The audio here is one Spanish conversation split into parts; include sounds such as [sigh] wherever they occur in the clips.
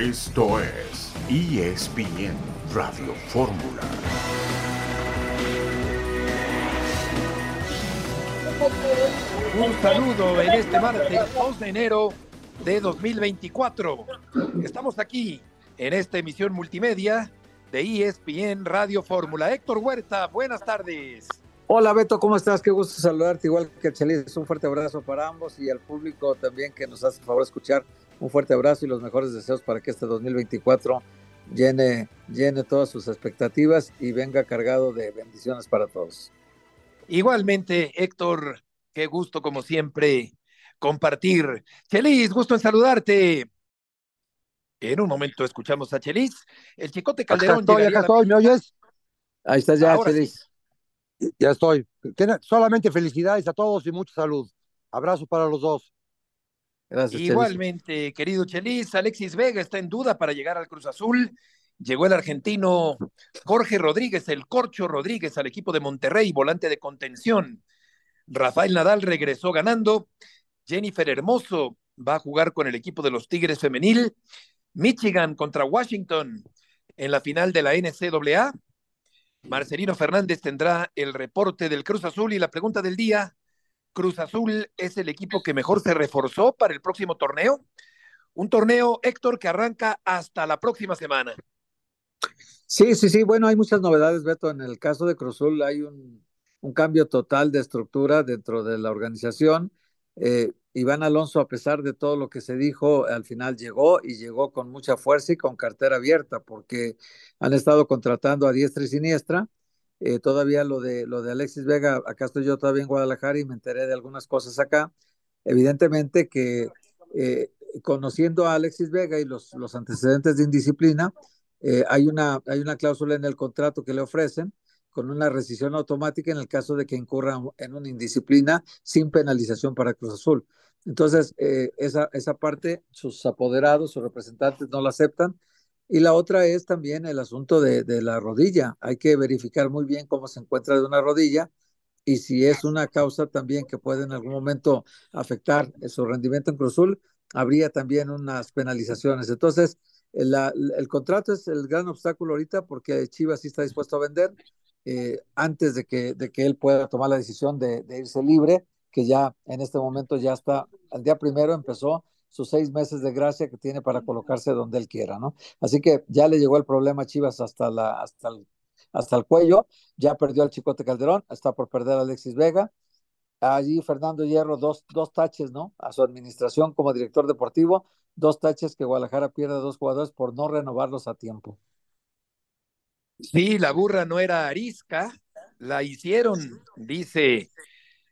Esto es ESPN Radio Fórmula. Un saludo en este martes 2 de enero de 2024. Estamos aquí en esta emisión multimedia de ESPN Radio Fórmula. Héctor Huerta, buenas tardes. Hola Beto, ¿cómo estás? Qué gusto saludarte, igual que Chelis. Un fuerte abrazo para ambos y al público también que nos hace el favor de escuchar. Un fuerte abrazo y los mejores deseos para que este 2024 llene, llene todas sus expectativas y venga cargado de bendiciones para todos. Igualmente, Héctor, qué gusto como siempre compartir. Chelis, gusto en saludarte. En un momento escuchamos a Chelis. El Chicote Calderón. Acá estoy, acá estoy, ¿me oyes? Ahí está ya, Ahora Chelis. Ya estoy. Solamente felicidades a todos y mucha salud. Abrazo para los dos. Gracias. Igualmente, querido Chelis, Alexis Vega está en duda para llegar al Cruz Azul. Llegó el argentino Jorge Rodríguez, el Corcho Rodríguez, al equipo de Monterrey, volante de contención. Rafael Nadal regresó ganando. Jennifer Hermoso va a jugar con el equipo de los Tigres Femenil. Michigan contra Washington en la final de la NCAA. Marcelino Fernández tendrá el reporte del Cruz Azul y la pregunta del día. Cruz Azul es el equipo que mejor se reforzó para el próximo torneo. Un torneo, Héctor, que arranca hasta la próxima semana. Sí, sí, sí. Bueno, hay muchas novedades, Beto. En el caso de Cruzul hay un, un cambio total de estructura dentro de la organización. Eh, Iván Alonso, a pesar de todo lo que se dijo, al final llegó y llegó con mucha fuerza y con cartera abierta, porque han estado contratando a diestra y siniestra. Eh, todavía lo de, lo de Alexis Vega, acá estoy yo todavía en Guadalajara y me enteré de algunas cosas acá. Evidentemente que eh, conociendo a Alexis Vega y los, los antecedentes de indisciplina, eh, hay, una, hay una cláusula en el contrato que le ofrecen con una rescisión automática en el caso de que incurra en una indisciplina sin penalización para Cruz Azul. Entonces, eh, esa, esa parte, sus apoderados, sus representantes no la aceptan. Y la otra es también el asunto de, de la rodilla. Hay que verificar muy bien cómo se encuentra de una rodilla y si es una causa también que puede en algún momento afectar su rendimiento en Cruz Azul, habría también unas penalizaciones. Entonces, el, el, contrato es el gran obstáculo ahorita porque Chivas sí está dispuesto a vender eh, antes de que, de que él pueda tomar la decisión de, de, irse libre, que ya en este momento ya está, el día primero empezó sus seis meses de gracia que tiene para colocarse donde él quiera, ¿no? Así que ya le llegó el problema a Chivas hasta, la, hasta, el, hasta el cuello, ya perdió al Chicote Calderón, está por perder a Alexis Vega, allí Fernando Hierro, dos, dos taches, ¿no? A su administración como director deportivo, dos taches que Guadalajara pierde a dos jugadores por no renovarlos a tiempo. Sí, la burra no era arisca, la hicieron, dice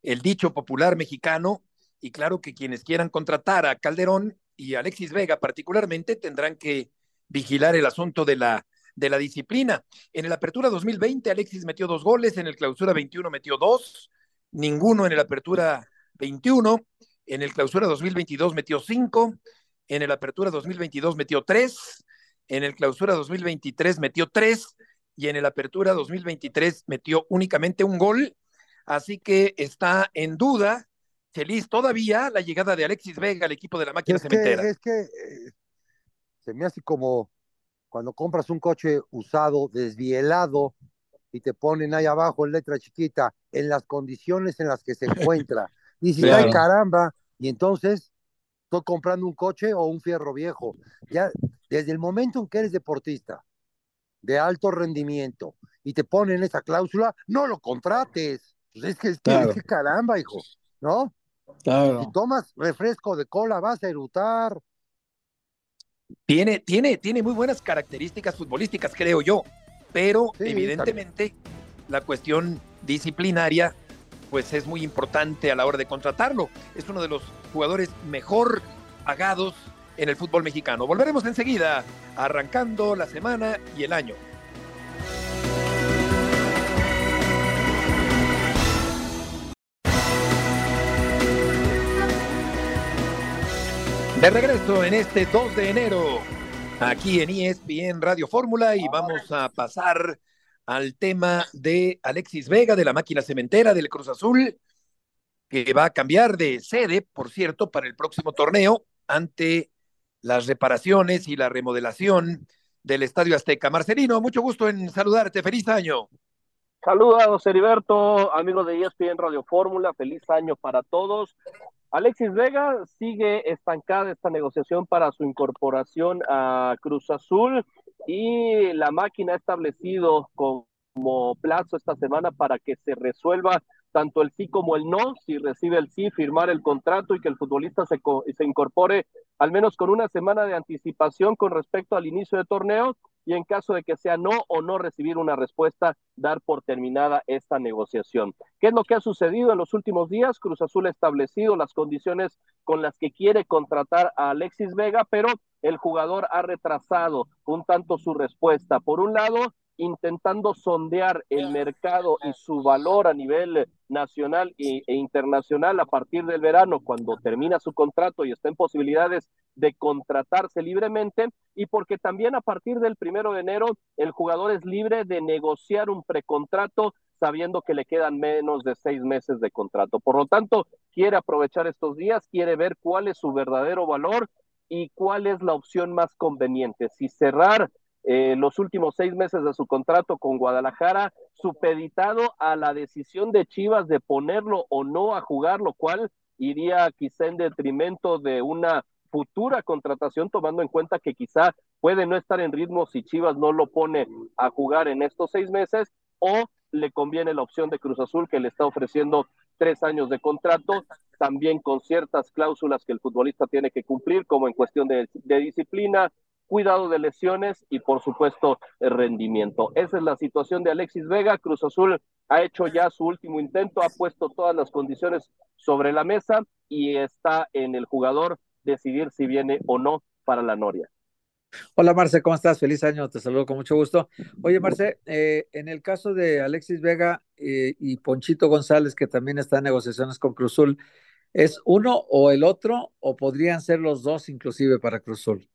el dicho popular mexicano, y claro que quienes quieran contratar a Calderón y Alexis Vega particularmente tendrán que vigilar el asunto de la, de la disciplina. En el Apertura 2020 Alexis metió dos goles, en el Clausura 21 metió dos, ninguno en el Apertura 21, en el Clausura 2022 metió cinco, en el Apertura 2022 metió tres, en el Clausura 2023 metió tres y en el Apertura 2023 metió únicamente un gol, así que está en duda, Chelis, todavía la llegada de Alexis Vega al equipo de la máquina es cementera. Que, es que eh, se me hace como cuando compras un coche usado, desvielado, y te ponen ahí abajo en letra chiquita, en las condiciones en las que se [laughs] encuentra. Y si claro. ay caramba, y entonces estoy comprando un coche o un fierro viejo. Ya desde el momento en que eres deportista de alto rendimiento y te ponen esa cláusula, no lo contrates. Pues es que, es claro. que [laughs] caramba, hijo, ¿no? Claro. Si tomas refresco de cola, vas a erutar. Tiene, tiene, tiene muy buenas características futbolísticas, creo yo, pero sí, evidentemente también. la cuestión disciplinaria pues es muy importante a la hora de contratarlo. Es uno de los jugadores mejor pagados en el fútbol mexicano. Volveremos enseguida, arrancando la semana y el año. De regreso en este 2 de enero, aquí en ESPN Radio Fórmula, y vamos a pasar al tema de Alexis Vega, de la máquina cementera del Cruz Azul, que va a cambiar de sede, por cierto, para el próximo torneo ante las reparaciones y la remodelación del Estadio Azteca. Marcelino, mucho gusto en saludarte. Feliz año. Saludos, Heriberto, amigos de ESPN Radio Fórmula. Feliz año para todos. Alexis Vega sigue estancada esta negociación para su incorporación a Cruz Azul y la máquina ha establecido como plazo esta semana para que se resuelva tanto el sí como el no, si recibe el sí, firmar el contrato y que el futbolista se, se incorpore al menos con una semana de anticipación con respecto al inicio de torneo y en caso de que sea no o no recibir una respuesta, dar por terminada esta negociación. ¿Qué es lo que ha sucedido en los últimos días? Cruz Azul ha establecido las condiciones con las que quiere contratar a Alexis Vega, pero el jugador ha retrasado un tanto su respuesta. Por un lado, intentando sondear el mercado y su valor a nivel nacional e, internacional a partir del verano, cuando termina su contrato y está en posibilidades de contratarse libremente, y porque también a partir del primero de enero el jugador es libre de negociar un precontrato sabiendo que le quedan menos de seis meses de contrato. Por lo tanto, quiere aprovechar estos días, quiere ver cuál es su verdadero valor y cuál es la opción más conveniente. Si cerrar eh, los últimos seis meses de su contrato con Guadalajara, supeditado a la decisión de Chivas de ponerlo o no a jugar, lo cual iría quizá en detrimento de una futura contratación, tomando en cuenta que quizá puede no estar en ritmo si Chivas no lo pone a jugar en estos seis meses, o le conviene la opción de Cruz Azul que le está ofreciendo tres años de contrato, también con ciertas cláusulas que el futbolista tiene que cumplir, como en cuestión de, de disciplina, cuidado de lesiones y por supuesto el rendimiento. Esa es la situación de Alexis Vega. Cruz Azul ha hecho ya su último intento, ha puesto todas las condiciones sobre la mesa y está en el jugador decidir si viene o no para la Noria. Hola Marce, ¿cómo estás? Feliz año, te saludo con mucho gusto. Oye Marce, eh, en el caso de Alexis Vega eh, y Ponchito González, que también está en negociaciones con Cruzul, ¿es uno o el otro o podrían ser los dos inclusive para Cruzul?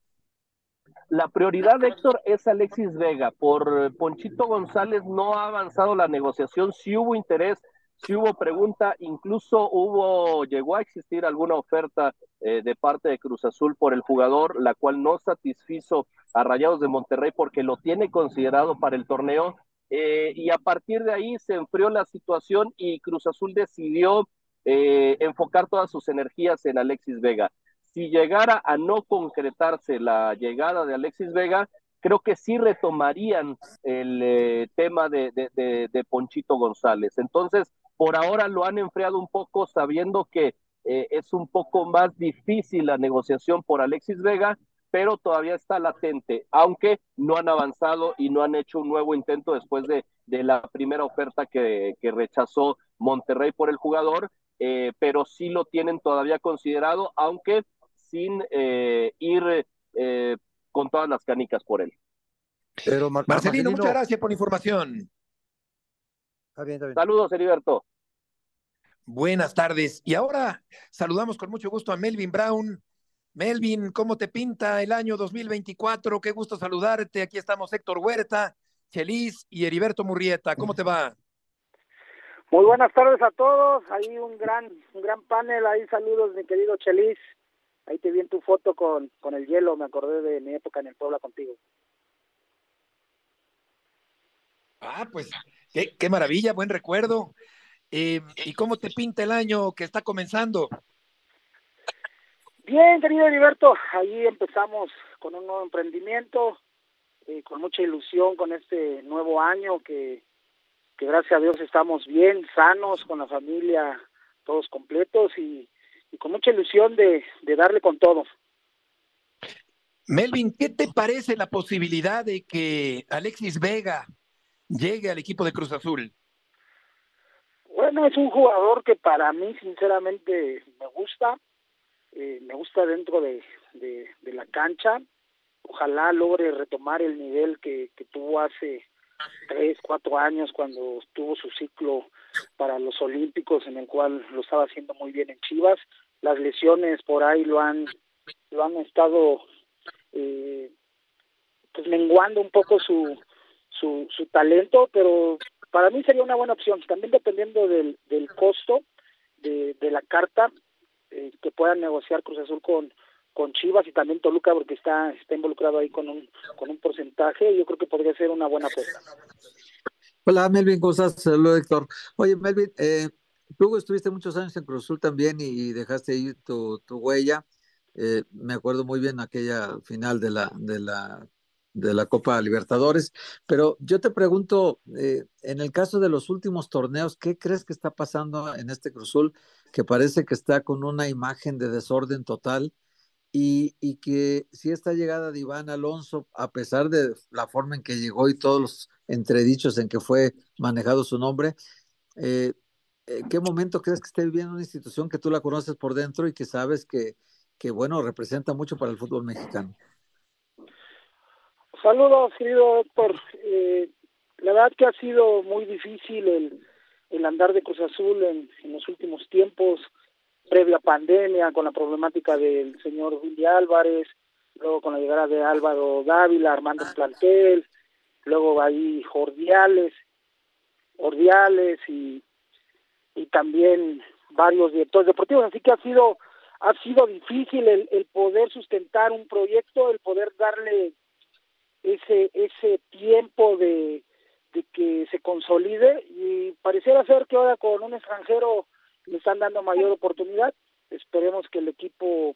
La prioridad, Héctor, es Alexis Vega. Por Ponchito González no ha avanzado la negociación, sí hubo interés, sí hubo pregunta, incluso hubo, llegó a existir alguna oferta eh, de parte de Cruz Azul por el jugador, la cual no satisfizo a Rayados de Monterrey porque lo tiene considerado para el torneo. Eh, y a partir de ahí se enfrió la situación y Cruz Azul decidió eh, enfocar todas sus energías en Alexis Vega si llegara a no concretarse la llegada de Alexis Vega, creo que sí retomarían el eh, tema de, Ponchito González. Entonces, por ahora lo han enfriado un poco sabiendo que eh, es un poco más difícil la negociación por Alexis Vega, pero todavía está latente, aunque no han avanzado y no han hecho un nuevo intento después de, la primera oferta que, que rechazó Monterrey por el jugador, eh, pero sí lo tienen todavía considerado, aunque sin eh, ir eh, con todas las canicas por él. Pero Marcelino, muchas gracias por la información. Saludos, Heriberto. Buenas tardes. Y ahora saludamos con mucho gusto a Melvin Brown. Melvin, ¿cómo te pinta el año 2024? Qué gusto saludarte. Aquí estamos Héctor Huerta, Chelis y Heriberto Murrieta. ¿Cómo te va? Muy buenas tardes a todos. Ahí un gran, un gran panel. Ahí saludos, mi querido Chelis. Ahí te vi en tu foto con, con el hielo, me acordé de mi época en el Puebla contigo. Ah, pues qué, qué maravilla, buen recuerdo. Eh, ¿Y cómo te pinta el año que está comenzando? Bien, querido Heriberto, ahí empezamos con un nuevo emprendimiento, eh, con mucha ilusión con este nuevo año que, que gracias a Dios estamos bien, sanos, con la familia, todos completos y, y con mucha ilusión de, darle con todo. Melvin, ¿qué te parece la posibilidad de que Alexis Vega llegue al equipo de Cruz Azul? Bueno, es un jugador que para mí sinceramente me gusta, eh, me gusta dentro de, la cancha, ojalá logre retomar el nivel que, que tuvo hace tres, cuatro años cuando tuvo su ciclo para los Olímpicos en el cual lo estaba haciendo muy bien en Chivas las lesiones por ahí lo han lo han estado eh, pues menguando un poco su, su su talento pero para mí sería una buena opción. También dependiendo del, del costo de, de la carta eh, que puedan negociar Cruz Azul con con Chivas y también Toluca porque está está involucrado ahí con un con un porcentaje yo creo que podría ser una buena apuesta. Hola Melvin ¿cómo estás? saludos Héctor. Oye Melvin eh, tú estuviste muchos años en Cruz Azul también y dejaste ahí tu, huella. Eh, me acuerdo muy bien aquella final de la de la Copa Libertadores, pero yo te pregunto, eh, en el caso de los últimos torneos, ¿qué crees que está pasando en este Cruzul que parece que está con una imagen de desorden total y, que si esta llegada de Iván Alonso, a pesar de la forma en que llegó y todos los entredichos en que fue manejado su nombre, eh, ¿qué momento crees que esté viviendo una institución que tú la conoces por dentro y que sabes que, que bueno, representa mucho para el fútbol mexicano? Saludos, querido Héctor. Eh, la verdad que ha sido muy difícil el, el andar de Cruz Azul en, en, los últimos tiempos, previa pandemia, con la problemática del señor Willy Álvarez, luego con la llegada de Álvaro Dávila, Armando Plantel, luego ahí Jordiales, Ordiales y, y también varios directores deportivos, así que ha sido ha sido difícil el, el poder sustentar un proyecto, el poder darle ese ese tiempo de, de que se consolide y pareciera ser que ahora con un extranjero le están dando mayor oportunidad. Esperemos que el equipo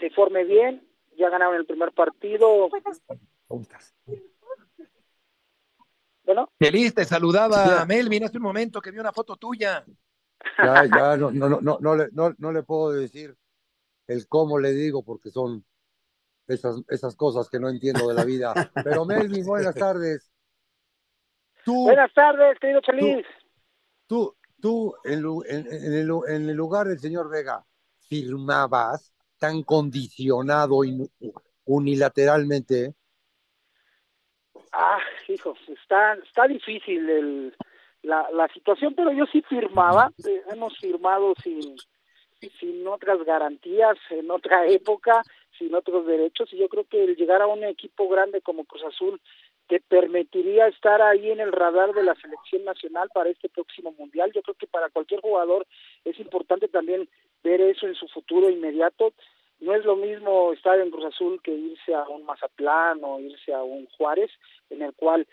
se forme bien. Ya ganaron el primer partido. Bueno. Feliz, te saludaba Melvin hace un momento que vi una foto tuya. Ya, ya, no, no, no, no, le, no, no le puedo decir el cómo le digo porque son esas, esas cosas que no entiendo de la vida. Pero Melvin, buenas tardes. Tú, buenas tardes, querido Feliz. Tú, tú, en, en, en, el, en el lugar del señor Vega, firmabas tan condicionado y unilateralmente. Ah, hijos, está, está difícil el, la, la situación, pero yo sí firmaba, eh, hemos firmado sin, sin otras garantías en otra [laughs] época, sin otros derechos, y yo creo que el llegar a un equipo grande como Cruz Azul te permitiría estar ahí en el radar de la selección nacional para este próximo mundial. Yo creo que para cualquier jugador es importante también ver eso en su futuro inmediato. No es lo mismo estar en Cruz Azul que irse a un Mazatlán o irse a un Juárez, en el cual,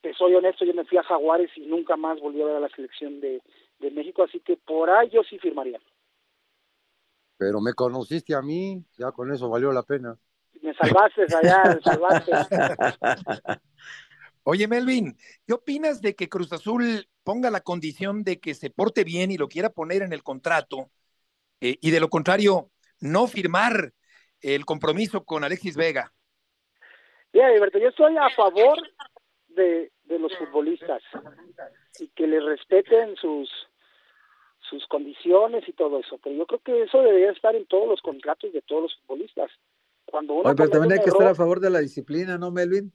te soy honesto, yo me fui a Jaguares y nunca más volví a ver a la selección de, de México, así que por ahí yo sí firmaría pero me conociste a mí, ya con eso valió la pena. Me salvaste allá, me salvaste. [laughs] Oye, Melvin, ¿qué opinas de que Cruz Azul ponga la condición de que se porte bien y lo quiera poner en el contrato eh, y de lo contrario, no firmar el compromiso con Alexis Vega? Mira, Alberto, yo estoy a favor de, de los futbolistas y que les respeten sus sus condiciones y todo eso, pero yo creo que eso debería estar en todos los contratos de todos los futbolistas. Cuando uno Oye, pero también hay que error, estar a favor de la disciplina, ¿no, Melvin?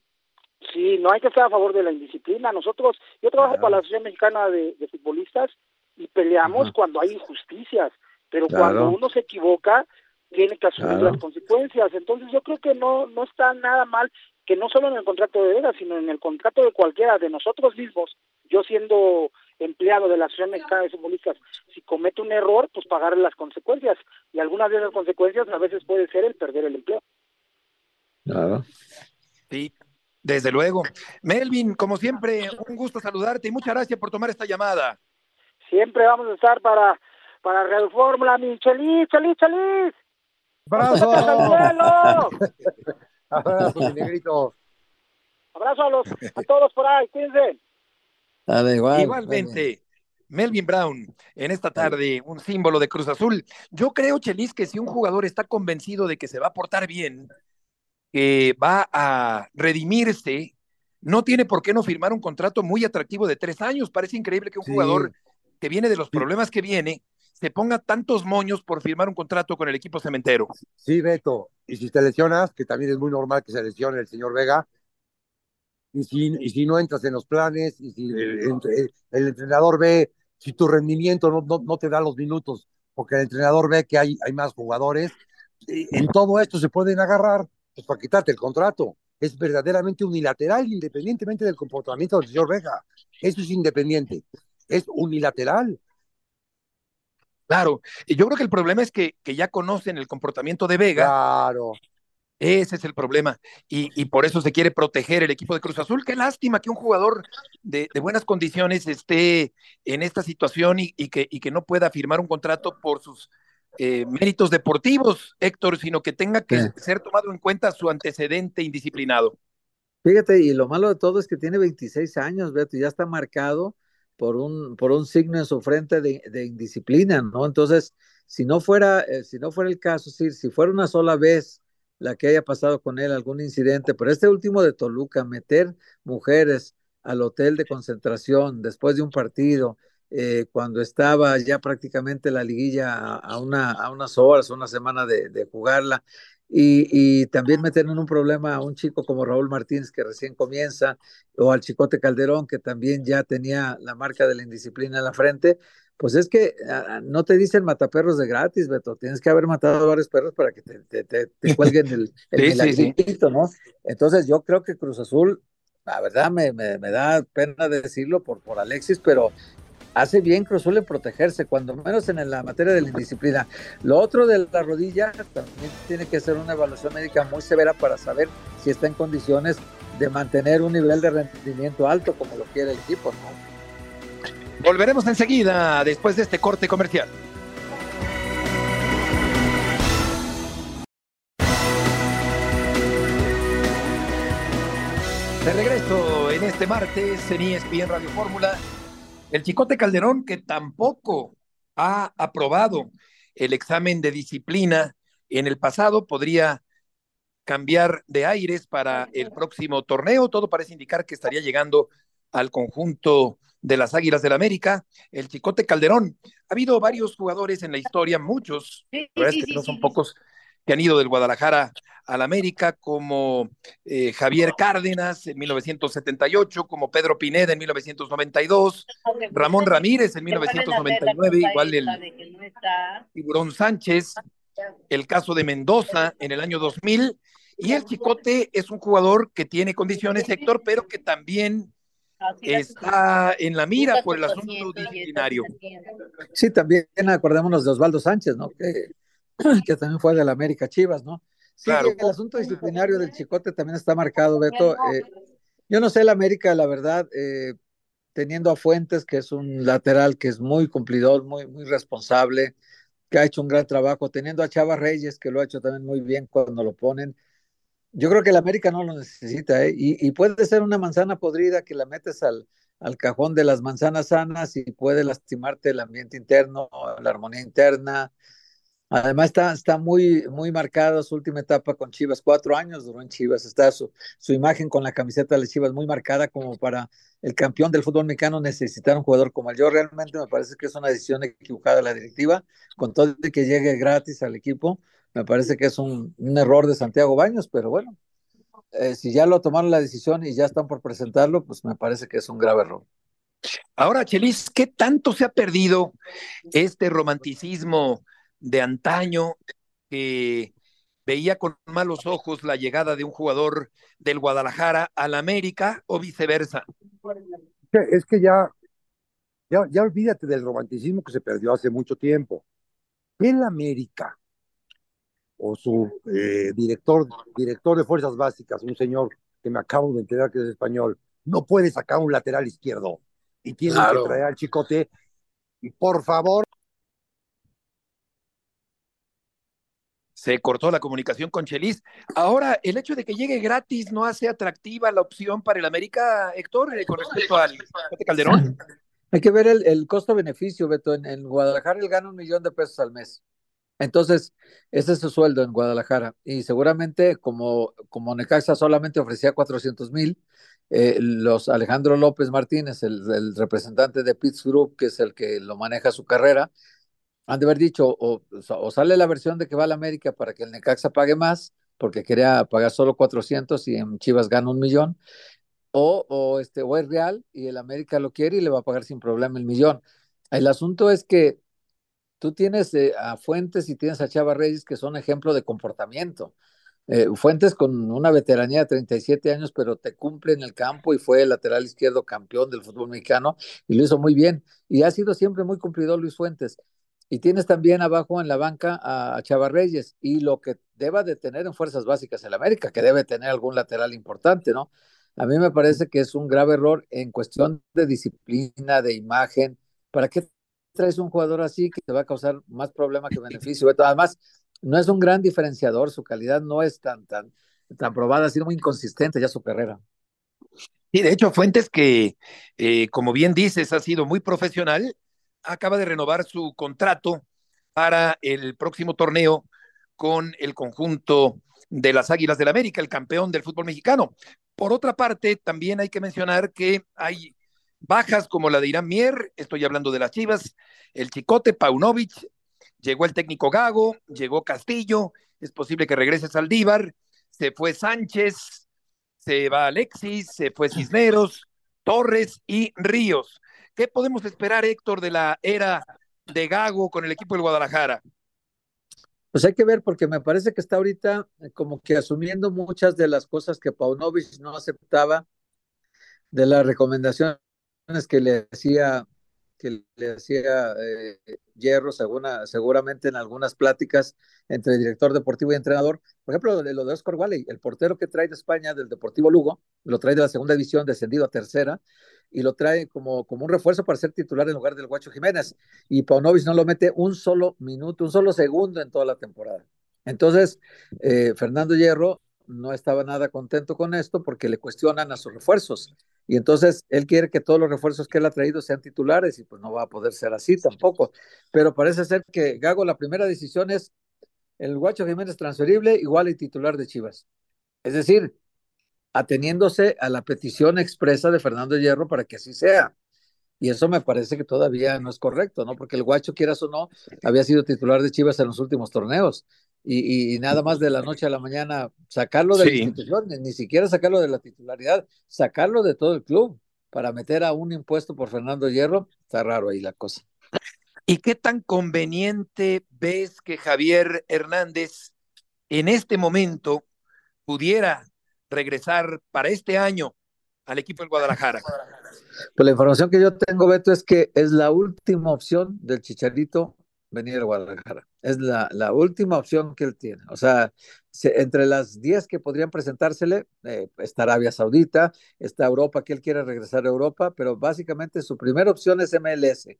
Sí, no hay que estar a favor de la indisciplina. Nosotros, yo trabajo claro. para la Asociación Mexicana de, de Futbolistas y peleamos Ajá. cuando hay injusticias, pero claro. cuando uno se equivoca, tiene que asumir claro. las consecuencias. Entonces yo creo que no, no está nada mal que no solo en el contrato de Vega, sino en el contrato de cualquiera de nosotros mismos, yo siendo empleado de la Asociación Mexicana de Futbolistas, si comete un error, pues pagar las consecuencias. Y algunas de esas consecuencias a veces puede ser el perder el empleo. Claro. Sí, desde luego. Melvin, como siempre, un gusto saludarte y muchas gracias por tomar esta llamada. Siempre vamos a estar para, para Fórmula, mi Chelis, Chelis, Chelis. ¡Abrazo! [laughs] Abrazo, mi negrito. Abrazo a, los, a todos por ahí, cuídense. Dale, igual, Igualmente, Melvin Brown, en esta tarde, un símbolo de Cruz Azul. Yo creo, Chelis, que si un jugador está convencido de que se va a portar bien, que va a redimirse, no tiene por qué no firmar un contrato muy atractivo de tres años. Parece increíble que un sí. jugador que viene de los problemas que viene se ponga tantos moños por firmar un contrato con el equipo cementero. Sí, Beto, y si te lesionas, que también es muy normal que se lesione el señor Vega, y si, y si no entras en los planes, y si el, el, el entrenador ve si tu rendimiento no, no, no, te da los minutos, porque el entrenador ve que hay, hay más jugadores, en todo esto se pueden agarrar pues, para quitarte el contrato. Es verdaderamente unilateral, independientemente del comportamiento del señor Vega. Eso es independiente, es unilateral. Claro, y yo creo que el problema es que, que ya conocen el comportamiento de Vega. Claro. Ese es el problema. Y, y, por eso se quiere proteger el equipo de Cruz Azul. Qué lástima que un jugador de, de buenas condiciones esté en esta situación y, y, que, y que no pueda firmar un contrato por sus eh, méritos deportivos, Héctor, sino que tenga que sí. ser tomado en cuenta su antecedente indisciplinado. Fíjate, y lo malo de todo es que tiene 26 años, Beto, ya está marcado por un, por un signo en su frente de, indisciplina, ¿no? Entonces, si no fuera, eh, si no fuera el caso, si, si fuera una sola vez la que haya pasado con él, algún incidente, pero este último de Toluca, meter mujeres al hotel de concentración después de un partido, eh, cuando estaba ya prácticamente la liguilla a, una, a unas horas, una semana de jugarla, y, y, también meter en un problema a un chico como Raúl Martínez que recién comienza, o al Chicote Calderón que también ya tenía la marca de la indisciplina en la frente, pues es que uh, no te dicen mataperros de gratis, Beto, tienes que haber matado a varios perros para que te, te, te, te [laughs] cuelguen el, el sí, sí, sí. ¿no? Entonces yo creo que Cruz Azul, la verdad me, me, me da pena decirlo por, por Alexis, pero hace bien Cruz Azul protegerse, cuando menos en la materia de la indisciplina. Lo otro de la rodilla, también tiene que ser una evaluación médica muy severa para saber si está en condiciones de mantener un nivel de rendimiento alto como lo quiere el equipo. ¿no? Volveremos enseguida después de este corte comercial. De regreso en este martes en ESPN Radio Fórmula el Chicote Calderón, que tampoco ha aprobado el examen de disciplina en el pasado, podría cambiar de aires para el próximo torneo. Todo parece indicar que estaría llegando al conjunto de las Águilas del la América, el Chicote Calderón. Ha habido varios jugadores en la historia, muchos, sí, sí, que no son pocos, que han ido del Guadalajara al América, como eh, Javier Cárdenas en 1978, como Pedro Pineda en 1992, Ramón Ramírez en 1999, igual el Tiburón Sánchez, el caso de Mendoza en el año 2000, y el Chicote es un jugador que tiene condiciones, Héctor, pero que también está en la mira por el asunto disciplinario. Sí, también acordémonos de Osvaldo Sánchez, ¿no? Que [clears throat] que también fue de la América Chivas, ¿no? Sí, claro. el asunto disciplinario del Chicote también está marcado, Beto. Eh, yo no sé, el América, la verdad, eh, teniendo a Fuentes, que es un lateral que es muy cumplidor, muy, muy responsable, que ha hecho un gran trabajo, teniendo a Chava Reyes, que lo ha hecho también muy bien cuando lo ponen. Yo creo que el América no lo necesita, ¿eh? y, y puede ser una manzana podrida que la metes al, al cajón de las manzanas sanas y puede lastimarte el ambiente interno, la armonía interna, Además está, está muy, muy marcada su última etapa con Chivas, cuatro años duró en Chivas, está su, su imagen con la camiseta de Chivas muy marcada como para el campeón del fútbol mexicano necesitar un jugador como él. Yo realmente me parece que es una decisión equivocada de la directiva, con todo de que llegue gratis al equipo, me parece que es un, un error de Santiago Baños, pero bueno, eh, si ya lo tomaron la decisión y ya están por presentarlo, pues me parece que es un grave error. Ahora, Chelis, ¿qué tanto se ha perdido este romanticismo? De antaño que veía con malos ojos la llegada de un jugador del Guadalajara al América o viceversa. Es que ya, ya, ya olvídate del romanticismo que se perdió hace mucho tiempo. El América o su eh, director, director de fuerzas básicas, un señor que me acabo de enterar que es español, no puede sacar un lateral izquierdo y tiene claro. que traer al chicote. Y por favor, se cortó la comunicación con Chelis. Ahora, el hecho de que llegue gratis no hace atractiva la opción para el América, Héctor, eh, con respecto al Calderón. Hay que ver el, el costo-beneficio, Beto. En, en, Guadalajara él gana un millón de pesos al mes. Entonces, ese es su sueldo en Guadalajara. Y seguramente, como, como Necaxa solamente ofrecía 400 mil, eh, los Alejandro López Martínez, el, el representante de Pitts Group, que es el que lo maneja su carrera, han de haber dicho, o, o, sale la versión de que va a la América para que el Necaxa pague más, porque quería pagar solo 400 y en Chivas gana un millón, o, o, este, o es real y el América lo quiere y le va a pagar sin problema el millón. El asunto es que tú tienes eh, a Fuentes y tienes a Chava Reyes que son ejemplo de comportamiento. Eh, Fuentes con una veteranía de 37 años, pero te cumple en el campo y fue lateral izquierdo campeón del fútbol mexicano y lo hizo muy bien. Y ha sido siempre muy cumplidor Luis Fuentes Y tienes también abajo en la banca a Chava Reyes y lo que deba de tener en fuerzas básicas el América, que debe tener algún lateral importante, ¿no? A mí me parece que es un grave error en cuestión de disciplina, de imagen. ¿Para qué traes un jugador así que te va a causar más problema que beneficio? Además, no es un gran diferenciador, su calidad no es tan, tan, tan probada, ha sido muy inconsistente ya su carrera. Y de hecho, Fuentes, que eh, como bien dices, ha sido muy profesional, acaba de renovar su contrato para el próximo torneo con el conjunto de las Águilas del América, el campeón del fútbol mexicano. Por otra parte, también hay que mencionar que hay bajas como la de Irán Mier, estoy hablando de las Chivas, el Chicote, Paunovic, llegó el técnico Gago, llegó Castillo, es posible que regrese Saldívar, se fue Sánchez, se va Alexis, se fue Cisneros, Torres y Ríos. ¿Qué podemos esperar, Héctor, de la era de Gago con el equipo del Guadalajara? Pues hay que ver, porque me parece que está ahorita eh, como que asumiendo muchas de las cosas que Paunovic no aceptaba de las recomendaciones que le hacía que le hacía eh, Hierro, seguramente en algunas pláticas entre director deportivo y entrenador. Por ejemplo, lo de Oscar Wally, el portero que trae de España del Deportivo Lugo, lo trae de la segunda división, descendido a tercera, y lo trae como, como un refuerzo para ser titular en lugar del Guacho Jiménez. Y Paunovic no lo mete un solo minuto, un solo segundo en toda la temporada. Entonces, eh, Fernando Hierro no estaba nada contento con esto porque le cuestionan a sus refuerzos. Y entonces él quiere que todos los refuerzos que él ha traído sean titulares y pues no va a poder ser así tampoco. Pero parece ser que Gago la primera decisión es el Guacho Jiménez transferible igual y titular de Chivas. Es decir, ateniéndose a la petición expresa de Fernando Hierro para que así sea. Y eso me parece que todavía no es correcto, ¿no? Porque el Guacho, quieras o no, había sido titular de Chivas en los últimos torneos. Y, nada más de la noche a la mañana sacarlo de la institución, ni siquiera sacarlo de la titularidad, sacarlo de todo el club para meter a un impuesto por Fernando Hierro, está raro ahí la cosa. ¿Y qué tan conveniente ves que Javier Hernández en este momento pudiera regresar para este año al equipo del Guadalajara? Pues la información que yo tengo, Beto, es que es la última opción del Chicharito venir a Guadalajara. Es la, la última opción que él tiene. O sea, entre las 10 que podrían presentársele, eh, está Arabia Saudita, está Europa, que él quiere regresar a Europa, pero básicamente su primera opción es MLS,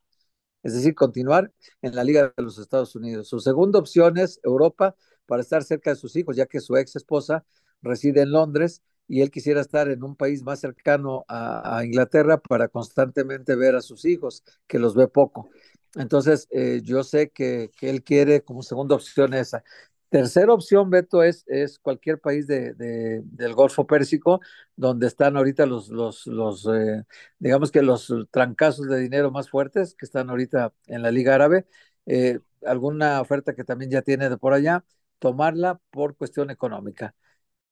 es decir, continuar en la Liga de los Estados Unidos. Su segunda opción es Europa para estar cerca de sus hijos, ya que su ex esposa reside en Londres y él quisiera estar en un país más cercano a, Inglaterra para constantemente ver a sus hijos, que los ve poco. Entonces, eh, yo sé que, él quiere como segunda opción esa. Tercera opción, Beto, es, cualquier país de, del Golfo Pérsico, donde están ahorita los, los, los eh, digamos que los trancazos de dinero más fuertes que están ahorita en la Liga Árabe. Eh, alguna oferta que también ya tiene de por allá, tomarla por cuestión económica.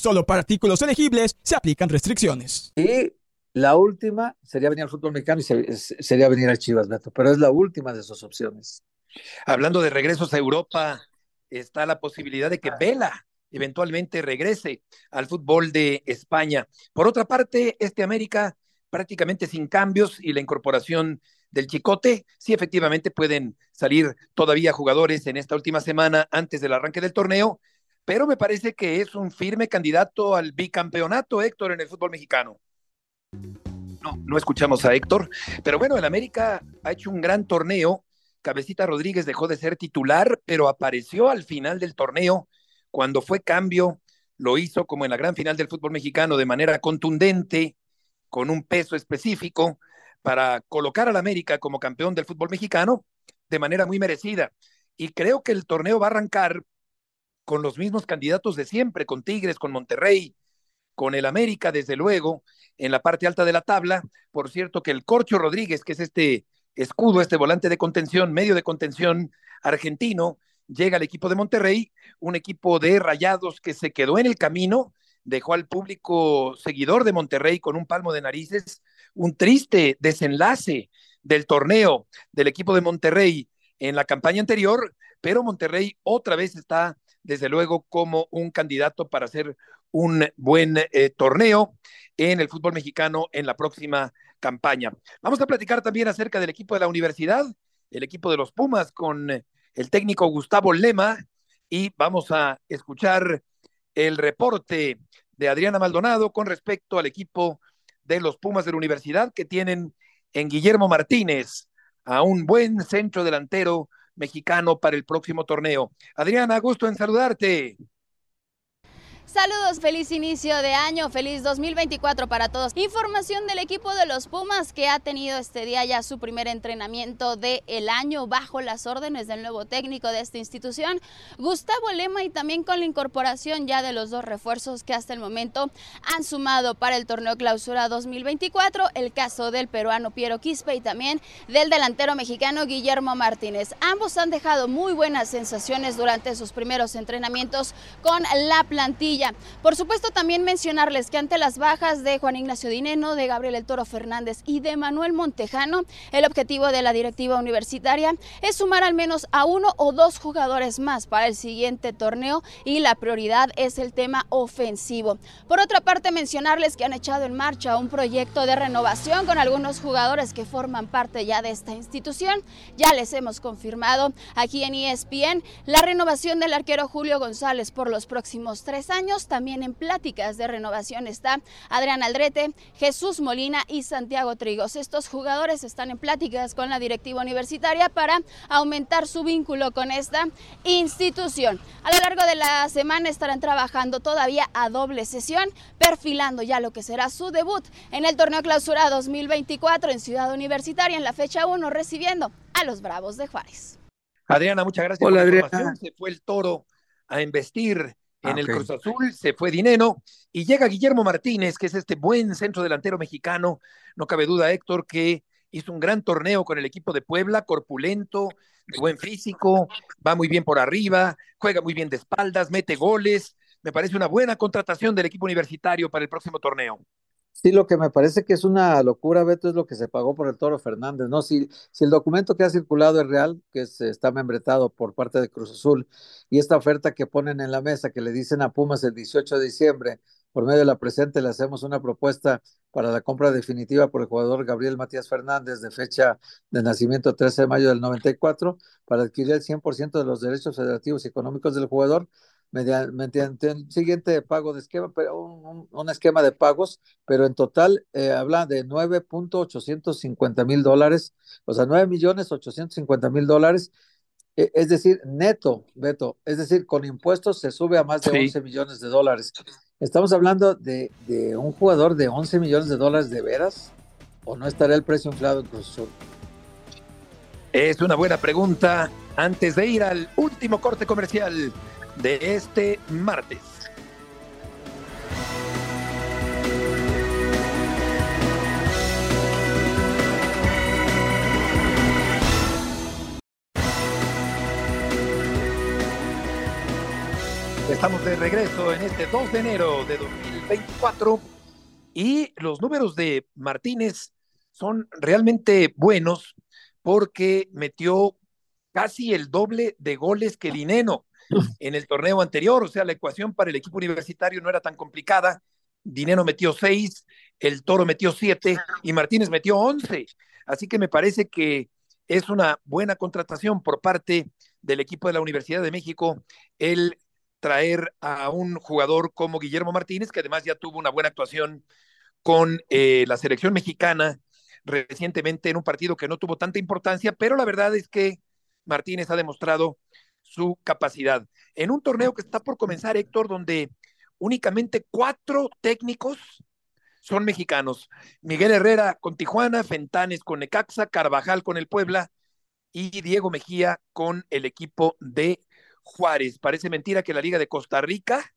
Solo para artículos elegibles se aplican restricciones. Y la última sería venir al fútbol mexicano y sería venir al Chivas, Beto, pero es la última de sus opciones. Hablando de regresos a Europa, está la posibilidad de que Vela eventualmente regrese al fútbol de España. Por otra parte, este América prácticamente sin cambios y la incorporación del Chicote, sí efectivamente pueden salir todavía jugadores en esta última semana antes del arranque del torneo, pero me parece que es un firme candidato al bicampeonato, Héctor, en el fútbol mexicano. No, no escuchamos a Héctor, pero bueno, el América ha hecho un gran torneo. Cabecita Rodríguez dejó de ser titular, pero apareció al final del torneo cuando fue cambio lo hizo como en la gran final del fútbol mexicano de manera contundente, con un peso específico, para colocar al América como campeón del fútbol mexicano de manera muy merecida. Y creo que el torneo va a arrancar con los mismos candidatos de siempre, con Tigres, con Monterrey, con el América, desde luego, en la parte alta de la tabla. Por cierto, que el Corcho Rodríguez, que es este escudo, este volante de contención, medio de contención argentino, llega al equipo de Monterrey, un equipo de rayados que se quedó en el camino, dejó al público seguidor de Monterrey con un palmo de narices, un triste desenlace del torneo del equipo de Monterrey en la campaña anterior, pero Monterrey otra vez está, desde luego, como un candidato para hacer un buen eh, torneo en el fútbol mexicano en la próxima campaña. Vamos a platicar también acerca del equipo de la universidad, el equipo de los Pumas con el técnico Gustavo Lema y vamos a escuchar el reporte de Adriana Maldonado con respecto al equipo de los Pumas de la universidad que tienen en Guillermo Martínez a un buen centro delantero mexicano para el próximo torneo. Adriana, gusto en saludarte. Saludos, feliz inicio de año, feliz 2024 para todos. Información del equipo de los Pumas que ha tenido este día ya su primer entrenamiento del el año bajo las órdenes del nuevo técnico de esta institución, Gustavo Lema, y también con la incorporación ya de los dos refuerzos que hasta el momento han sumado para el torneo clausura 2024, el caso del peruano Piero Quispe y también del delantero mexicano Guillermo Martínez. Ambos han dejado muy buenas sensaciones durante sus primeros entrenamientos con la plantilla por supuesto, también mencionarles que ante las bajas de Juan Ignacio Dineno, de Gabriel El Toro Fernández y de Manuel Montejano, el objetivo de la directiva universitaria es sumar al menos a uno o dos jugadores más para el siguiente torneo y la prioridad es el tema ofensivo. Por otra parte, mencionarles que han echado en marcha un proyecto de renovación con algunos jugadores que forman parte ya de esta institución. Ya les hemos confirmado aquí en ESPN la renovación del arquero Julio González por los próximos tres años también en pláticas de renovación está Adrián Aldrete, Jesús Molina y Santiago Trigos. Estos jugadores están en pláticas con la directiva universitaria para aumentar su vínculo con esta institución. A lo largo de la semana estarán trabajando todavía a doble sesión, perfilando ya lo que será su debut en el torneo clausura 2024 en Ciudad Universitaria en la fecha 1, recibiendo a los Bravos de Juárez. Adriana, muchas gracias Hola, por la Adriana. Se fue el toro a investir en ah, el Cruz Azul se fue Dineno y llega Guillermo Martínez, que es este buen centro delantero mexicano. No cabe duda, Héctor, que hizo un gran torneo con el equipo de Puebla, corpulento, de buen físico, va muy bien por arriba, juega muy bien de espaldas, mete goles. Me parece una buena contratación del equipo universitario para el próximo torneo. Sí, lo que me parece que es una locura, Beto, es lo que se pagó por el Toro Fernández, ¿no? Si, si el documento que ha circulado es real, que está membretado por parte de Cruz Azul, y esta oferta que ponen en la mesa, que le dicen a Pumas el 18 de diciembre, por medio de la presente, le hacemos una propuesta para la compra definitiva por el jugador Gabriel Matías Fernández, de fecha de nacimiento 13 de mayo del 94, para adquirir el 100% de los derechos federativos y económicos del jugador, mediante, el siguiente pago de esquema, pero un, esquema de pagos, pero en total eh, habla de 9.850 mil dólares, o sea, 9 millones 850 mil dólares, e, es decir, neto, Beto, es decir, con impuestos se sube a más de 11 millones de dólares. Estamos hablando de, de, un jugador de 11 millones de dólares de veras, o no estará el precio inflado en Cruz Azul. Es una buena pregunta. Antes de ir al último corte comercial, de este martes. Estamos de regreso en este 2 de enero de 2024 y los números de Martínez son realmente buenos porque metió casi el doble de goles que Dineno en el torneo anterior, o sea, la ecuación para el equipo universitario no era tan complicada. Dinero metió seis, el Toro metió siete y Martínez metió once. Así que me parece que es una buena contratación por parte del equipo de la Universidad de México el traer a un jugador como Guillermo Martínez, que además ya tuvo una buena actuación con eh, la selección mexicana recientemente en un partido que no tuvo tanta importancia, pero la verdad es que Martínez ha demostrado su capacidad. En un torneo que está por comenzar, Héctor, donde únicamente cuatro técnicos son mexicanos. Miguel Herrera con Tijuana, Fentanes con Necaxa, Carvajal con el Puebla y Diego Mejía con el equipo de Juárez. Parece mentira que la Liga de Costa Rica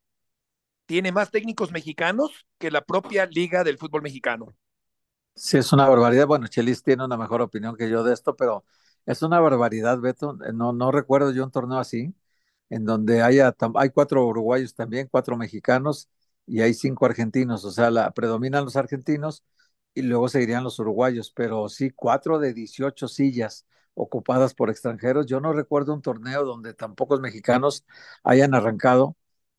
tiene más técnicos mexicanos que la propia Liga del Fútbol Mexicano. Sí, es una barbaridad. Bueno, Chelis tiene una mejor opinión que yo de esto, pero es una barbaridad, Beto. No, no recuerdo yo un torneo así, en donde haya, hay cuatro uruguayos también, cuatro mexicanos y hay cinco argentinos. O sea, predominan los argentinos y luego seguirían los uruguayos, pero sí, cuatro de 18 sillas ocupadas por extranjeros. Yo no recuerdo un torneo donde tan pocos mexicanos hayan arrancado.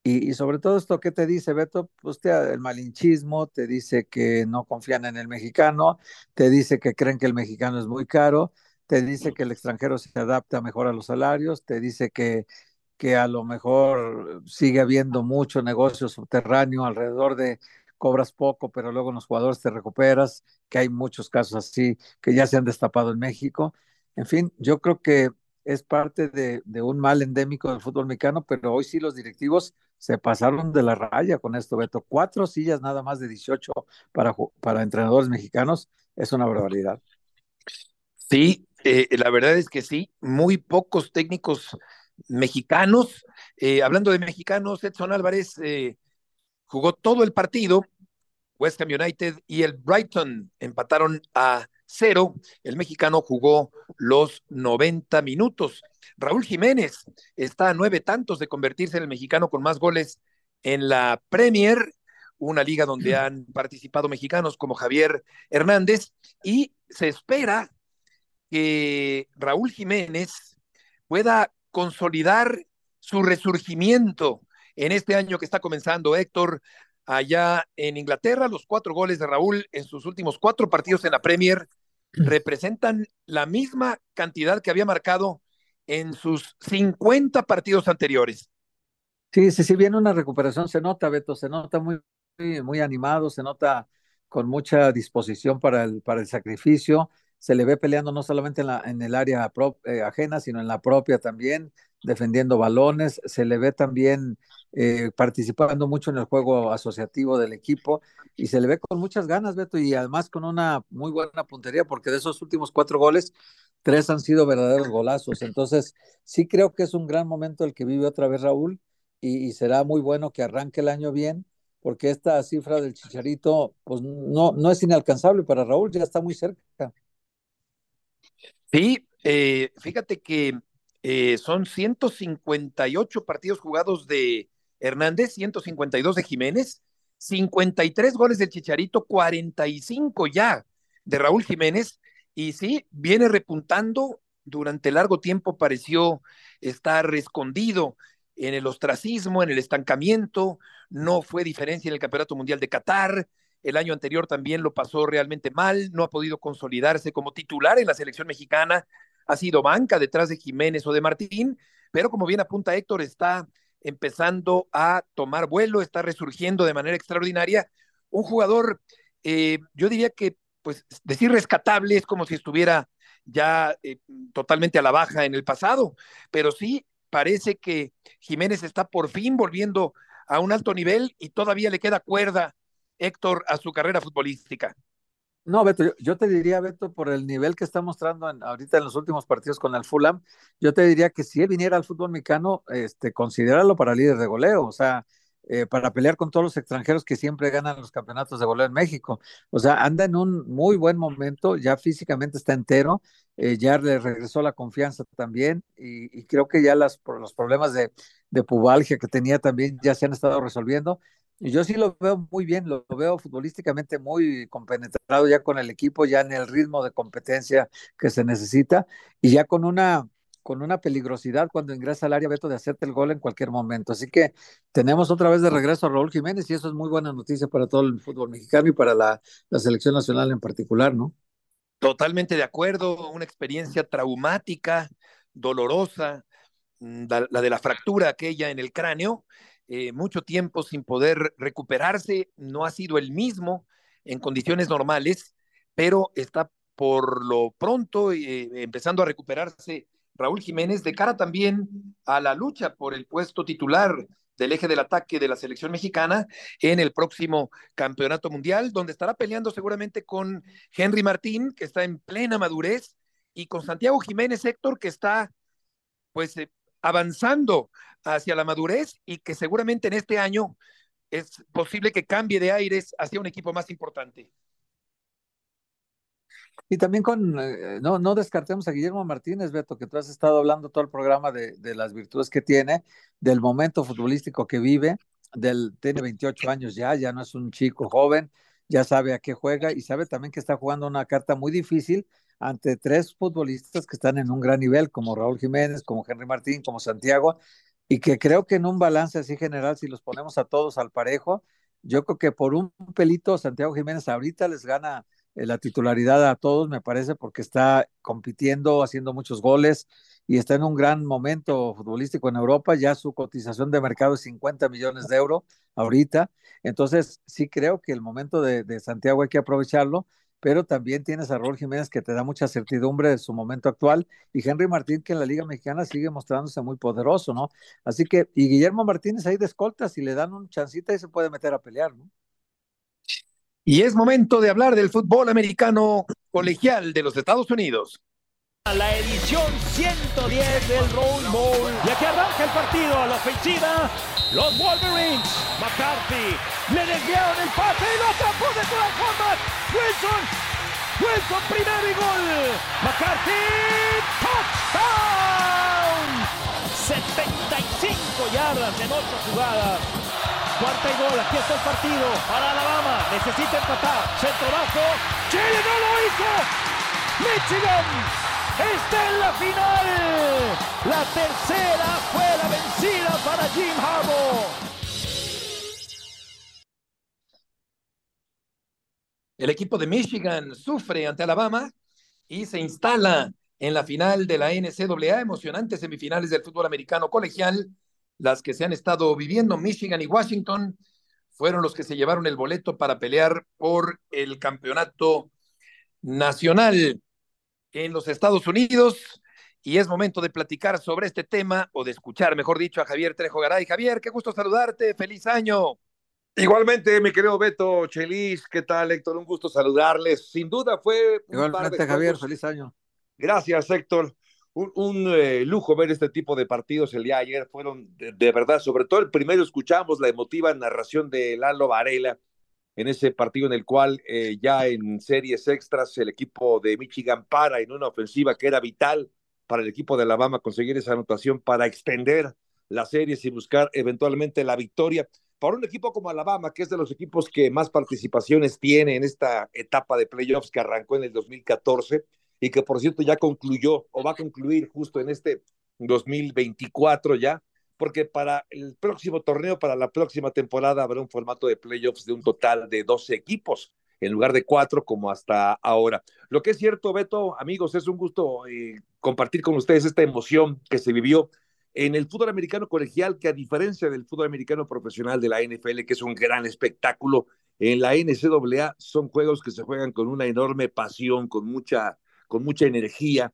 Y, sobre todo esto, ¿qué te dice, Beto? Pues el malinchismo, te dice que no confían en el mexicano, te dice que creen que el mexicano es muy caro, te dice que el extranjero se adapta mejor a los salarios, te dice que, que a lo mejor sigue habiendo mucho negocio subterráneo alrededor de cobras poco, pero luego en los jugadores te recuperas, que hay muchos casos así que ya se han destapado en México. En fin, yo creo que es parte de, un mal endémico del fútbol mexicano, pero hoy sí los directivos se pasaron de la raya con esto, Beto. Cuatro sillas nada más de 18 para, para entrenadores mexicanos es una barbaridad. Sí, eh, la verdad es que sí, muy pocos técnicos mexicanos. Eh, hablando de mexicanos, Edson Álvarez eh, jugó todo el partido. West Ham United y el Brighton empataron a cero. El mexicano jugó los 90 minutos. Raúl Jiménez está a nueve tantos de convertirse en el mexicano con más goles en la Premier, una liga donde han participado mexicanos como Javier Hernández, y se espera que Raúl Jiménez pueda consolidar su resurgimiento en este año que está comenzando Héctor allá en Inglaterra. Los cuatro goles de Raúl en sus últimos cuatro partidos en la Premier representan la misma cantidad que había marcado en sus 50 partidos anteriores. Sí, sí, sí, viene una recuperación, se nota, Beto, se nota muy, muy, animado, se nota con mucha disposición para el, para el sacrificio, se le ve peleando no solamente en, la, en el área eh, ajena, sino en la propia también, defendiendo balones, se le ve también eh, participando mucho en el juego asociativo del equipo y se le ve con muchas ganas, Beto, y además con una muy buena puntería, porque de esos últimos cuatro goles, tres han sido verdaderos golazos. Entonces, sí creo que es un gran momento el que vive otra vez Raúl y, será muy bueno que arranque el año bien, porque esta cifra del Chicharito, pues no, no es inalcanzable para Raúl, ya está muy cerca. Sí, eh, fíjate que eh, son 158 partidos jugados de Hernández, 152 de Jiménez, 53 goles del Chicharito, 45 ya de Raúl Jiménez, y sí, viene repuntando, durante largo tiempo pareció estar escondido en el ostracismo, en el estancamiento, no fue diferencia en el Campeonato Mundial de Qatar, el año anterior también lo pasó realmente mal, no ha podido consolidarse como titular en la selección mexicana, ha sido banca detrás de Jiménez o de Martín, pero como bien apunta Héctor, está empezando a tomar vuelo, está resurgiendo de manera extraordinaria. Un jugador, eh, yo diría que, pues, decir rescatable es como si estuviera ya eh, totalmente a la baja en el pasado, pero sí parece que Jiménez está por fin volviendo a un alto nivel y todavía le queda cuerda, Héctor, a su carrera futbolística. No, Beto, yo, te diría, Beto, por el nivel que está mostrando ahorita en los últimos partidos con el Fulham, yo te diría que si él viniera al fútbol mexicano, este, considéralo para líder de goleo, o sea, eh, para pelear con todos los extranjeros que siempre ganan los campeonatos de goleo en México. O sea, anda en un muy buen momento, ya físicamente está entero, eh, ya le regresó la confianza también y, creo que ya las, los problemas de, de pubalgia que tenía también ya se han estado resolviendo. Yo sí lo veo muy bien, lo, veo futbolísticamente muy compenetrado ya con el equipo, ya en el ritmo de competencia que se necesita y ya con una con una peligrosidad cuando ingresa al área Beto de hacerte el gol en cualquier momento. Así que tenemos otra vez de regreso a Raúl Jiménez y eso es muy buena noticia para todo el fútbol mexicano y para la, la selección nacional en particular, ¿no? Totalmente de acuerdo, una experiencia traumática, dolorosa, mm, la de la fractura aquella en el cráneo, eh, mucho tiempo sin poder recuperarse, no ha sido el mismo en condiciones normales, pero está por lo pronto eh, empezando a recuperarse Raúl Jiménez de cara también a la lucha por el puesto titular del eje del ataque de la selección mexicana en el próximo campeonato mundial, donde estará peleando seguramente con Henry Martín, que está en plena madurez, y con Santiago Jiménez Héctor, que está pues eh, avanzando hacia la madurez y que seguramente en este año es posible que cambie de aires hacia un equipo más importante. Y también con, eh, no, no descartemos a Guillermo Martínez, Beto, que tú has estado hablando todo el programa de, de las virtudes que tiene, del momento futbolístico que vive, del, tiene 28 años ya, ya no es un chico joven, ya sabe a qué juega y sabe también que está jugando una carta muy difícil ante tres futbolistas que están en un gran nivel, como Raúl Jiménez, como Henry Martín, como Santiago, y que creo que en un balance así general, si los ponemos a todos al parejo, yo creo que por un pelito Santiago Jiménez ahorita les gana eh, la titularidad a todos, me parece, porque está compitiendo, haciendo muchos goles y está en un gran momento futbolístico en Europa. Ya su cotización de mercado es 50 millones de euros ahorita. Entonces, sí creo que el momento de, de Santiago hay que aprovecharlo pero también tienes a Raúl Jiménez que te da mucha certidumbre de su momento actual y Henry Martín que en la Liga Mexicana sigue mostrándose muy poderoso, ¿no? Así que, y Guillermo Martínez ahí de escolta, si le dan un chancita y se puede meter a pelear, ¿no? Y es momento de hablar del fútbol americano colegial de los Estados Unidos. La edición 110 del Roll Bowl. Y aquí arranca el partido a la ofensiva. Los Wolverines. McCarthy. Le desviaron el pase y lo atrapó de todas formas. Wilson. Wilson primero y gol. McCarthy. Touchdown. 75 yardas en 8 jugadas. Cuarta y gol, aquí está el partido para Alabama, necesita empatar, centro bajo, Chile no lo hizo, Michigan está en la final, la tercera fue la vencida para Jim Harbaugh. El equipo de Michigan sufre ante Alabama y se instala en la final de la NCAA, emocionantes semifinales del fútbol americano colegial las que se han estado viviendo, Michigan y Washington, fueron los que se llevaron el boleto para pelear por el campeonato nacional en los Estados Unidos. Y es momento de platicar sobre este tema, o de escuchar, mejor dicho, a Javier Trejo Garay. Javier, qué gusto saludarte, feliz año. Igualmente, mi querido Beto Chelis, ¿qué tal, Héctor? Un gusto saludarles. Sin duda fue. Igualmente, Javier, feliz año. Gracias, Héctor un, eh, lujo ver este tipo de partidos el día de ayer. Fueron de, verdad, sobre todo el primero escuchamos la emotiva narración de Lalo Varela en ese partido en el cual eh, ya en series extras el equipo de Michigan para en una ofensiva que era vital para el equipo de Alabama conseguir esa anotación para extender las series y buscar eventualmente la victoria. Para un equipo como Alabama, que es de los equipos que más participaciones tiene en esta etapa de playoffs que arrancó en el 2014, y que por cierto ya concluyó o va a concluir justo en este 2024 ya, porque para el próximo torneo, para la próxima temporada, habrá un formato de playoffs de un total de 12 equipos en lugar de cuatro como hasta ahora. Lo que es cierto, Beto, amigos, es un gusto eh, compartir con ustedes esta emoción que se vivió en el fútbol americano colegial, que a diferencia del fútbol americano profesional de la NFL, que es un gran espectáculo, en la NCAA son juegos que se juegan con una enorme pasión, con mucha con mucha energía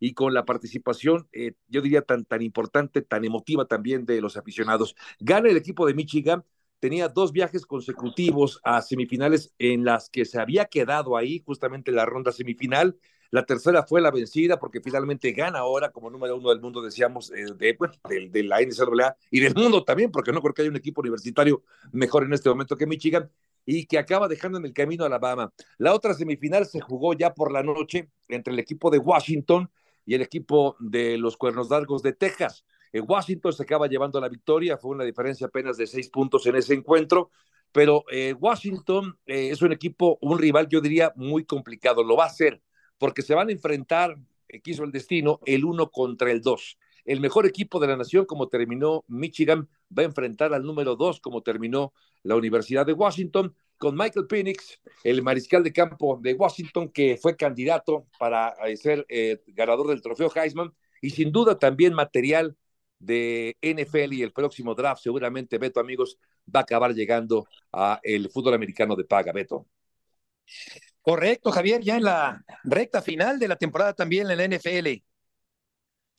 y con la participación, eh, yo diría, tan, tan importante, tan emotiva también de los aficionados. Gana el equipo de Michigan, tenía dos viajes consecutivos a semifinales en las que se había quedado ahí, justamente en la ronda semifinal. La tercera fue la vencida porque finalmente gana ahora como número uno del mundo, decíamos, eh, de, de, de, la NCAA y del mundo también, porque no creo que haya un equipo universitario mejor en este momento que Michigan y que acaba dejando en el camino a Alabama. La otra semifinal se jugó ya por la noche entre el equipo de Washington y el equipo de los Cuernos Largos de Texas. En Washington se acaba llevando la victoria, fue una diferencia apenas de seis puntos en ese encuentro, pero eh, Washington eh, es un equipo, un rival, yo diría, muy complicado. Lo va a hacer porque se van a enfrentar, eh, quiso el destino, el uno contra el dos. El mejor equipo de la nación, como terminó Michigan, va a enfrentar al número dos, como terminó la Universidad de Washington, con Michael Penix, el mariscal de campo de Washington, que fue candidato para eh, ser eh, ganador del trofeo Heisman, y sin duda también material de NFL y el próximo draft, seguramente Beto, amigos, va a acabar llegando a el fútbol americano de paga, Beto. Correcto, Javier, ya en la recta final de la temporada también en la NFL.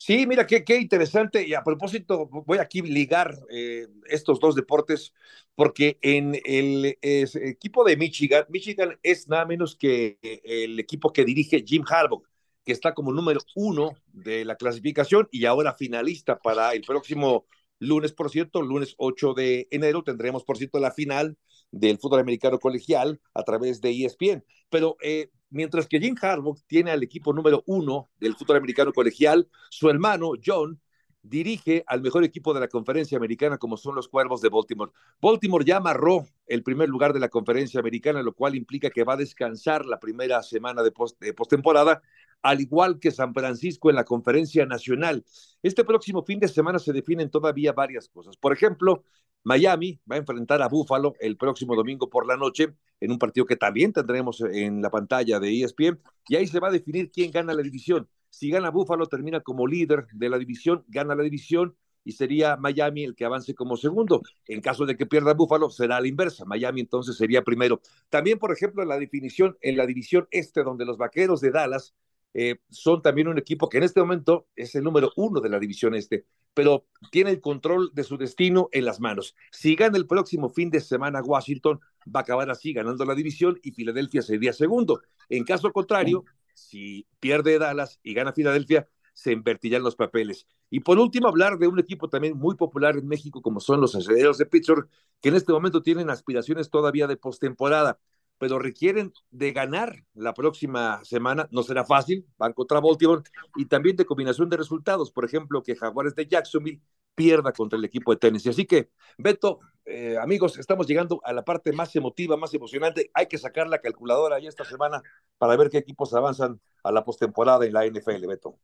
Sí, mira, qué, qué interesante. Y a propósito, voy aquí ligar eh, estos dos deportes, porque en el equipo de Michigan, Michigan es nada menos que el equipo que dirige Jim Harbaugh, que está como número uno de la clasificación y ahora finalista para el próximo lunes, por cierto, lunes 8 de enero, tendremos, por cierto, la final del fútbol americano colegial a través de ESPN. Pero eh, mientras que Jim Harbaugh tiene al equipo número uno del fútbol americano colegial, su hermano John dirige al mejor equipo de la conferencia americana como son los Cuervos de Baltimore. Baltimore ya amarró el primer lugar de la conferencia americana, lo cual implica que va a descansar la primera semana de, postemporada, al igual que San Francisco en la conferencia nacional. Este próximo fin de semana se definen todavía varias cosas. Por ejemplo, Miami va a enfrentar a Buffalo el próximo domingo por la noche en un partido que también tendremos en la pantalla de ESPN y ahí se va a definir quién gana la división. Si gana Buffalo termina como líder de la división, gana la división y sería Miami el que avance como segundo. En caso de que pierda Buffalo será la inversa. Miami entonces sería primero. También, por ejemplo, la definición en la división este donde los Vaqueros de Dallas eh, son también un equipo que en este momento es el número uno de la división este, pero tiene el control de su destino en las manos. Si gana el próximo fin de semana Washington, va a acabar así ganando la división y Filadelfia sería segundo. En caso contrario, si pierde Dallas y gana Filadelfia, se invertirán los papeles. Y por último, hablar de un equipo también muy popular en México, como son los aceleros de Pittsburgh, que en este momento tienen aspiraciones todavía de postemporada pero requieren de ganar la próxima semana. No será fácil, van contra Baltimore, y también de combinación de resultados. Por ejemplo, que Jaguares de Jacksonville pierda contra el equipo de Tennessee. Así que, Beto, eh, amigos, estamos llegando a la parte más emotiva, más emocionante. Hay que sacar la calculadora ahí esta semana para ver qué equipos avanzan a la postemporada en la NFL, Beto.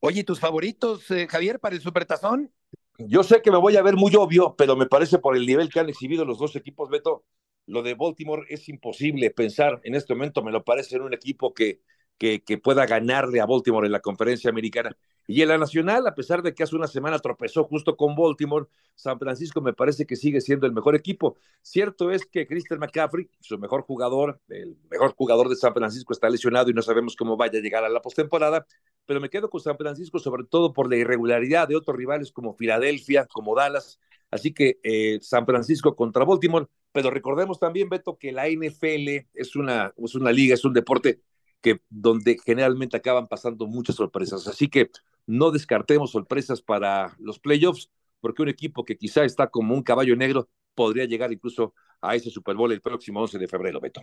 Oye, ¿tus favoritos, eh, Javier, para el Supertazón? Yo sé que me voy a ver muy obvio, pero me parece por el nivel que han exhibido los dos equipos, Beto, lo de Baltimore es imposible pensar en este momento, me lo parece en un equipo que, que, pueda ganarle a Baltimore en la conferencia americana. Y en la nacional, a pesar de que hace una semana tropezó justo con Baltimore, San Francisco me parece que sigue siendo el mejor equipo. Cierto es que Christian McCaffrey, su mejor jugador, el mejor jugador de San Francisco, está lesionado y no sabemos cómo vaya a llegar a la postemporada, pero me quedo con San Francisco sobre todo por la irregularidad de otros rivales como Filadelfia, como Dallas. Así que eh, San Francisco contra Baltimore pero recordemos también, Beto, que la NFL es una, es una liga, es un deporte que donde generalmente acaban pasando muchas sorpresas. Así que no descartemos sorpresas para los playoffs, porque un equipo que quizá está como un caballo negro podría llegar incluso a ese Super Bowl el próximo 11 de febrero, Beto.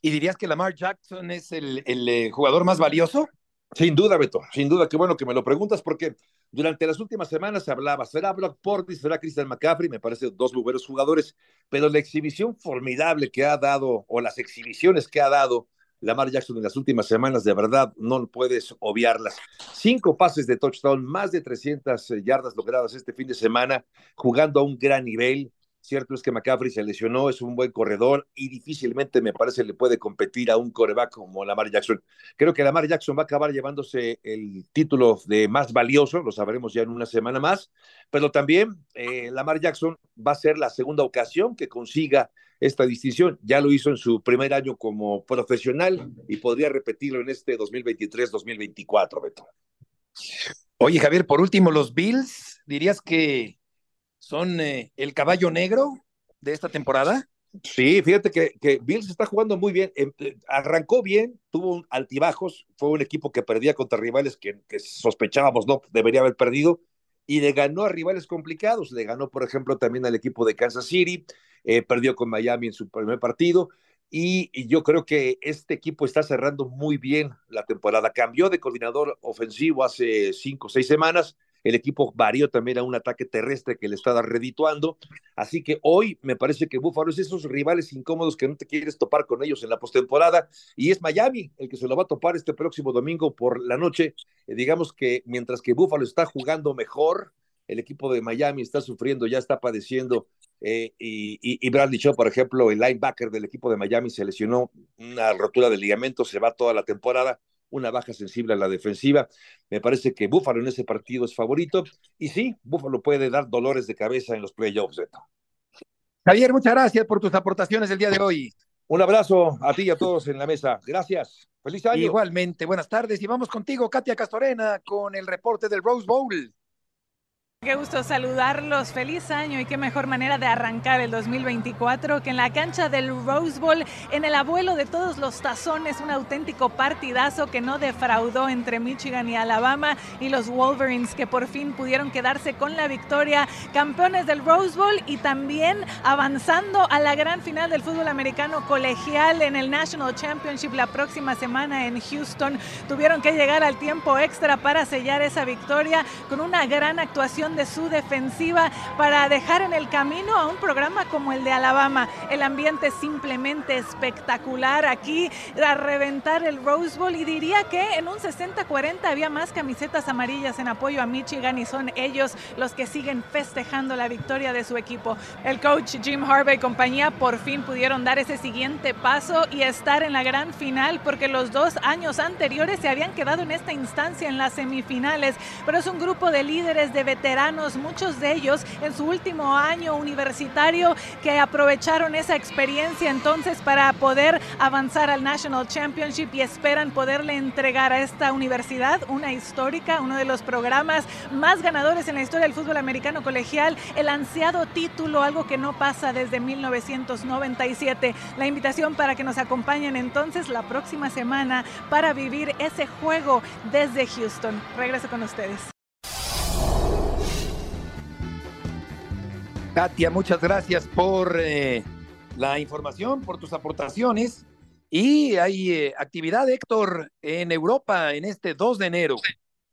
¿Y dirías que Lamar Jackson es el, eh, jugador más valioso? Sin duda, Beto, sin duda, qué bueno que me lo preguntas porque durante las últimas semanas se hablaba, será Brock Portis, será Christian McCaffrey, me parece dos muy buenos jugadores, pero la exhibición formidable que ha dado, o las exhibiciones que ha dado Lamar Jackson en las últimas semanas, de verdad, no puedes obviarlas. Cinco pases de touchdown, más de 300 yardas logradas este fin de semana, jugando a un gran nivel, Cierto es que McCaffrey se lesionó, es un buen corredor y difícilmente me parece le puede competir a un coreback como Lamar Jackson. Creo que Lamar Jackson va a acabar llevándose el título de más valioso, lo sabremos ya en una semana más, pero también eh, Lamar Jackson va a ser la segunda ocasión que consiga esta distinción. Ya lo hizo en su primer año como profesional y podría repetirlo en este 2023-2024, Beto. Oye, Javier, por último, los Bills, dirías que son eh, el caballo negro de esta temporada. Sí, fíjate que, que Bills está jugando muy bien. Em, eh, arrancó bien, tuvo altibajos, fue un equipo que perdía contra rivales que, sospechábamos no debería haber perdido y le ganó a rivales complicados. Le ganó, por ejemplo, también al equipo de Kansas City, eh, perdió con Miami en su primer partido. Y, yo creo que este equipo está cerrando muy bien la temporada. Cambió de coordinador ofensivo hace cinco o seis semanas el equipo varió también a un ataque terrestre que le estaba redituando. Así que hoy me parece que Búfalo es esos rivales incómodos que no te quieres topar con ellos en la postemporada. Y es Miami el que se lo va a topar este próximo domingo por la noche. Eh, digamos que mientras que Búfalo está jugando mejor, el equipo de Miami está sufriendo, ya está padeciendo. Eh, y, y, Bradley Shaw, por ejemplo, el linebacker del equipo de Miami, se lesionó una rotura de ligamento, se va toda la temporada una baja sensible a la defensiva. Me parece que Búfalo en ese partido es favorito. Y sí, Búfalo puede dar dolores de cabeza en los playoffs, Javier, muchas gracias por tus aportaciones el día de hoy. Un abrazo a ti y a todos en la mesa. Gracias. Feliz año. Igualmente, buenas tardes y vamos contigo, Katia Castorena, con el reporte del Rose Bowl. Qué gusto saludarlos, feliz año y qué mejor manera de arrancar el 2024 que en la cancha del Rose Bowl, en el abuelo de todos los tazones, un auténtico partidazo que no defraudó entre Michigan y Alabama y los Wolverines que por fin pudieron quedarse con la victoria, campeones del Rose Bowl y también avanzando a la gran final del fútbol americano colegial en el National Championship la próxima semana en Houston. Tuvieron que llegar al tiempo extra para sellar esa victoria con una gran actuación de su defensiva para dejar en el camino a un programa como el de Alabama. El ambiente simplemente espectacular aquí, a reventar el Rose Bowl y diría que en un 60-40 había más camisetas amarillas en apoyo a Michigan y son ellos los que siguen festejando la victoria de su equipo. El coach Jim Harvey y compañía por fin pudieron dar ese siguiente paso y estar en la gran final porque los dos años anteriores se habían quedado en esta instancia en las semifinales, pero es un grupo de líderes de veteranos muchos de ellos en su último año universitario que aprovecharon esa experiencia entonces para poder avanzar al National Championship y esperan poderle entregar a esta universidad una histórica, uno de los programas más ganadores en la historia del fútbol americano colegial, el ansiado título, algo que no pasa desde 1997. La invitación para que nos acompañen entonces la próxima semana para vivir ese juego desde Houston. Regreso con ustedes. Katia, muchas gracias por eh, la información, por tus aportaciones. Y hay eh, actividad, Héctor, en Europa en este 2 de enero.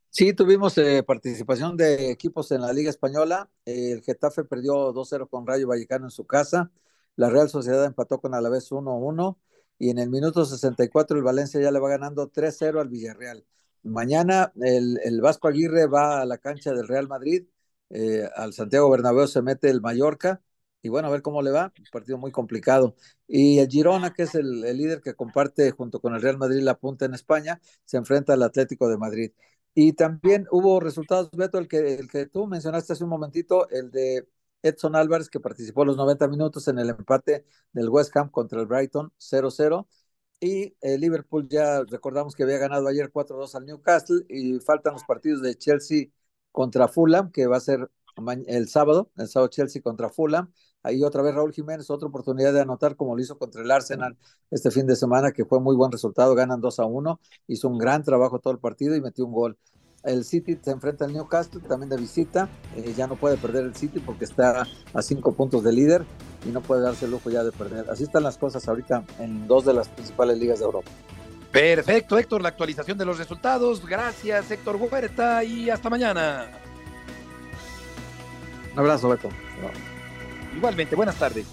Sí, tuvimos eh, participación de equipos en la Liga Española. el Getafe perdió 2-0 con Rayo Vallecano en su casa. La Real Sociedad empató con Alavés 1-1. Y en el minuto 64 el Valencia ya le va ganando 3-0 al Villarreal. Mañana el, el Vasco Aguirre va a la cancha del Real Madrid eh, al Santiago Bernabéu se mete el Mallorca y bueno, a ver cómo le va, un partido muy complicado. Y el Girona, que es el, líder que comparte junto con el Real Madrid la punta en España, se enfrenta al Atlético de Madrid. Y también hubo resultados, Beto, el que, el que tú mencionaste hace un momentito, el de Edson Álvarez, que participó los 90 minutos en el empate del West Ham contra el Brighton 0-0. Y el Liverpool ya recordamos que había ganado ayer 4-2 al Newcastle y faltan los partidos de Chelsea contra Fulham, que va a ser el sábado, el sábado Chelsea contra Fulham. Ahí otra vez Raúl Jiménez, otra oportunidad de anotar como lo hizo contra el Arsenal este fin de semana, que fue muy buen resultado, ganan 2 a 1, hizo un gran trabajo todo el partido y metió un gol. El City se enfrenta al Newcastle también de visita, eh, ya no puede perder el City porque está a cinco puntos de líder y no puede darse el lujo ya de perder. Así están las cosas ahorita en dos de las principales ligas de Europa. Perfecto, Héctor, la actualización de los resultados. Gracias, Héctor Huerta, y hasta mañana. Un abrazo, Beto. Igualmente, buenas tardes.